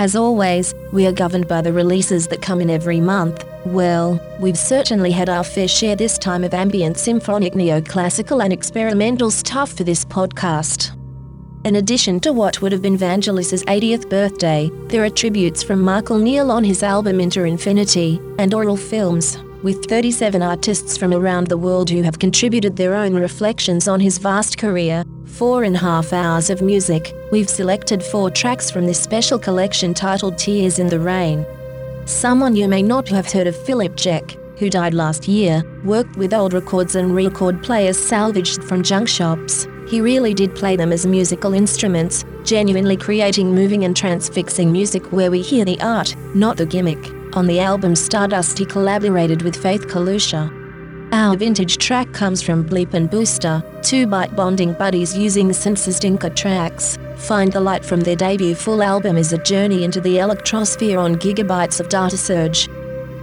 As always, we are governed by the releases that come in every month. Well, we've certainly had our fair share this time of ambient symphonic neoclassical and experimental stuff for this podcast. In addition to what would have been Vangelis's 80th birthday, there are tributes from Michael Neil on his album Into Infinity, and Aural Films, with 37 artists from around the world who have contributed their own reflections on his vast career. Four and a half hours of music, we've selected four tracks from this special collection titled Tears in the Rain. Someone you may not have heard of Philip Jeck, who died last year, worked with old records and record players salvaged from junk shops. He really did play them as musical instruments, genuinely creating moving and transfixing music where we hear the art, not the gimmick. On the album Stardust, he collaborated with Faith Coloccia. Our vintage track comes from Bleep and Booster, two bite bonding buddies using Synth's Dinka tracks. Find the Light from their debut full album is a journey into the electrosphere on gigabytes of data surge.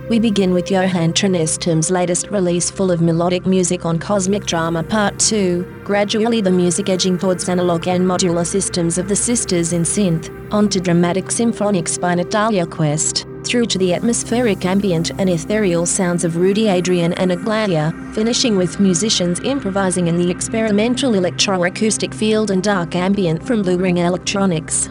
We begin with Johan Tronestam's latest release full of melodic music on Cosmic Drama Part 2, gradually the music edging towards analog and modular systems of the Sisters in Synth, onto dramatic symphonics by Natalia Quest, through to the atmospheric ambient and ethereal sounds of Rudy Adrian and Aglaia, finishing with musicians improvising in the experimental electroacoustic field and dark ambient from Blue Ring Electronics.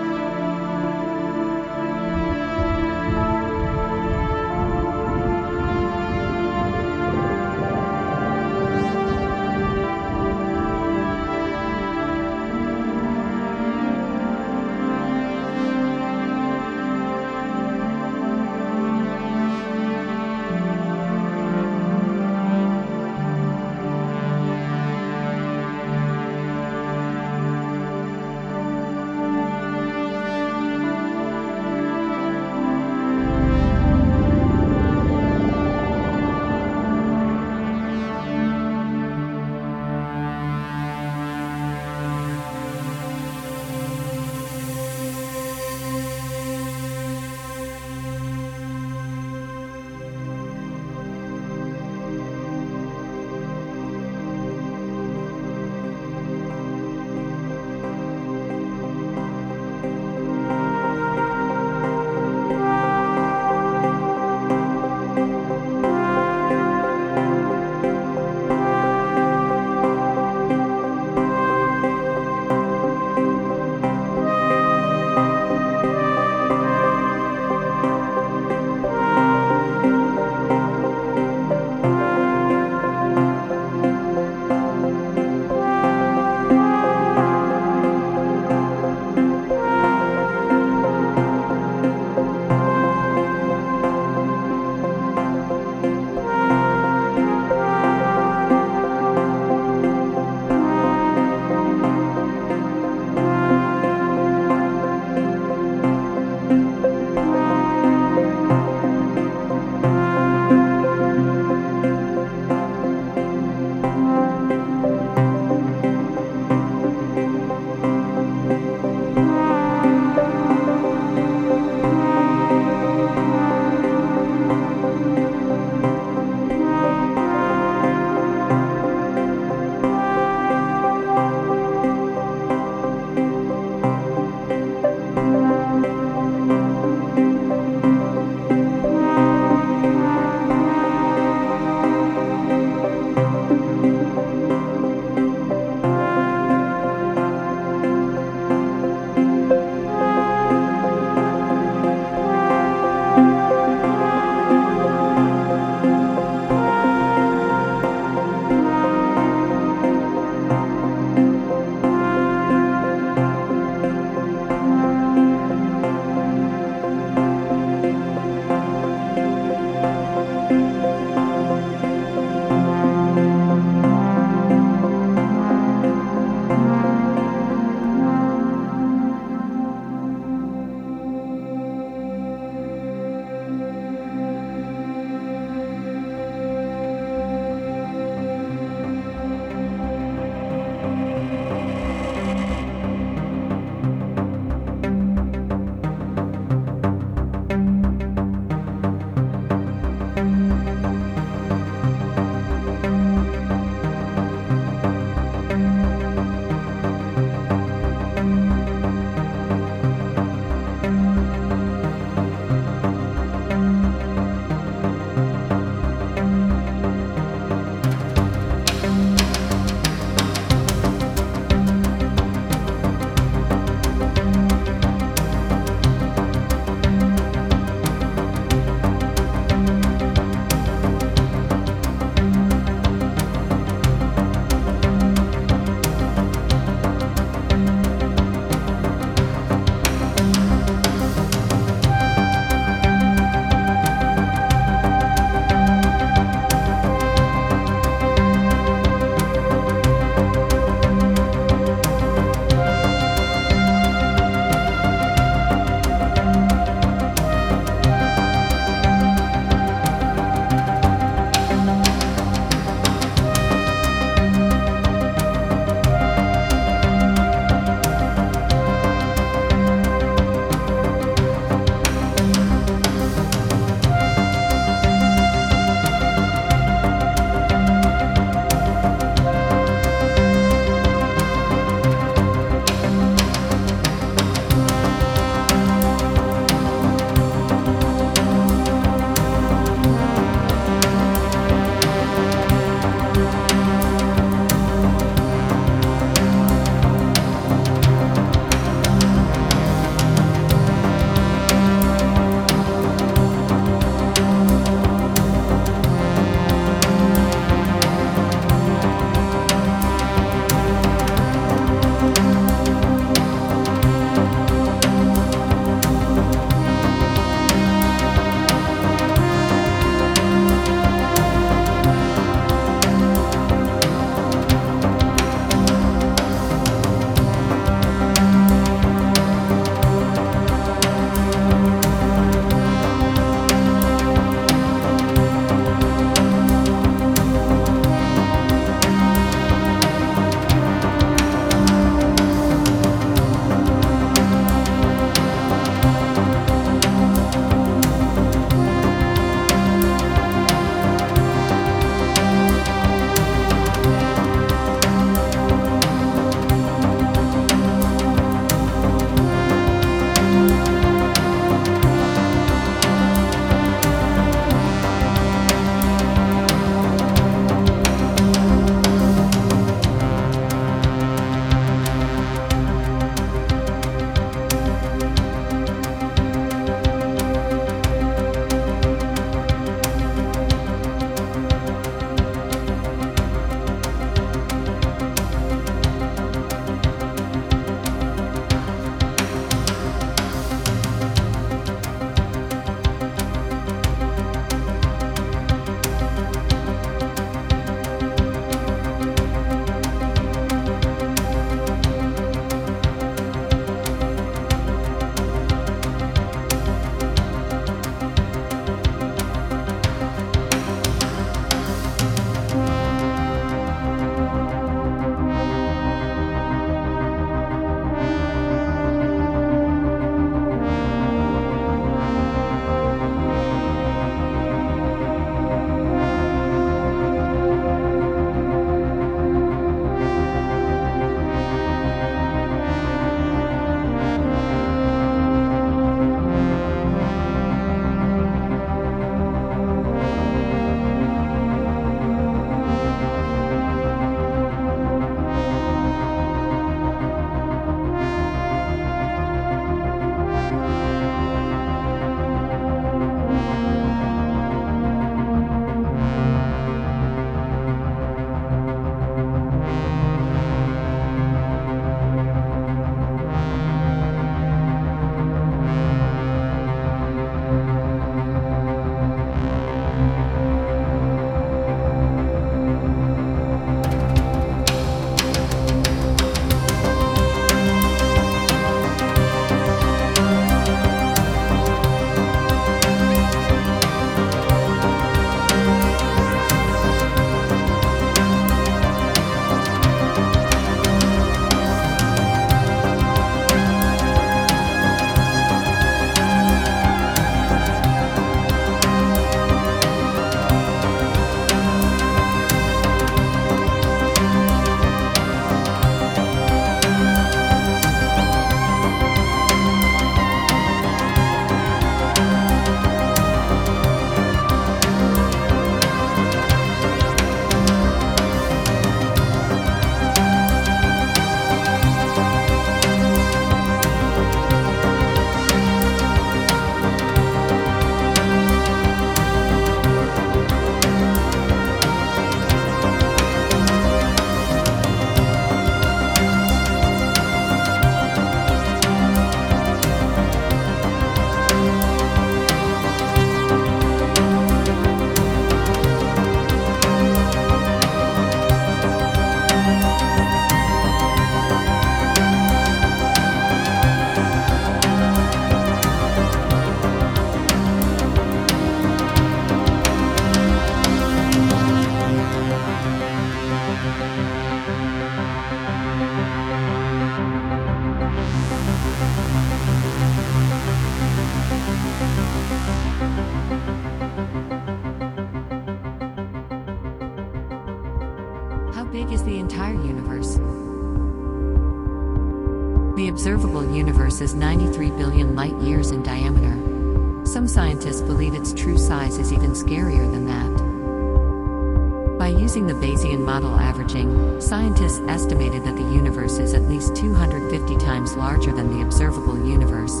Using the Bayesian model averaging, scientists estimated that the universe is at least 250 times larger than the observable universe,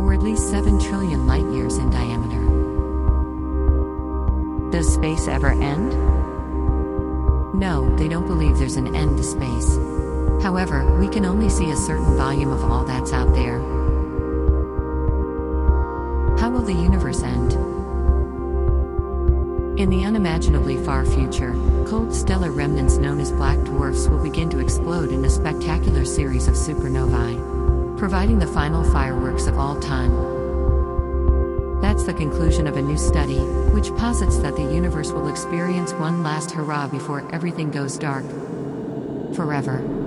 or at least 7 trillion light years in diameter. Does space ever end? No, they don't believe there's an end to space. However, we can only see a certain volume of all that's out there. Unimaginably far future, cold stellar remnants known as black dwarfs will begin to explode in a spectacular series of supernovae, providing the final fireworks of all time. That's the conclusion of a new study, which posits that the universe will experience one last hurrah before everything goes dark. Forever.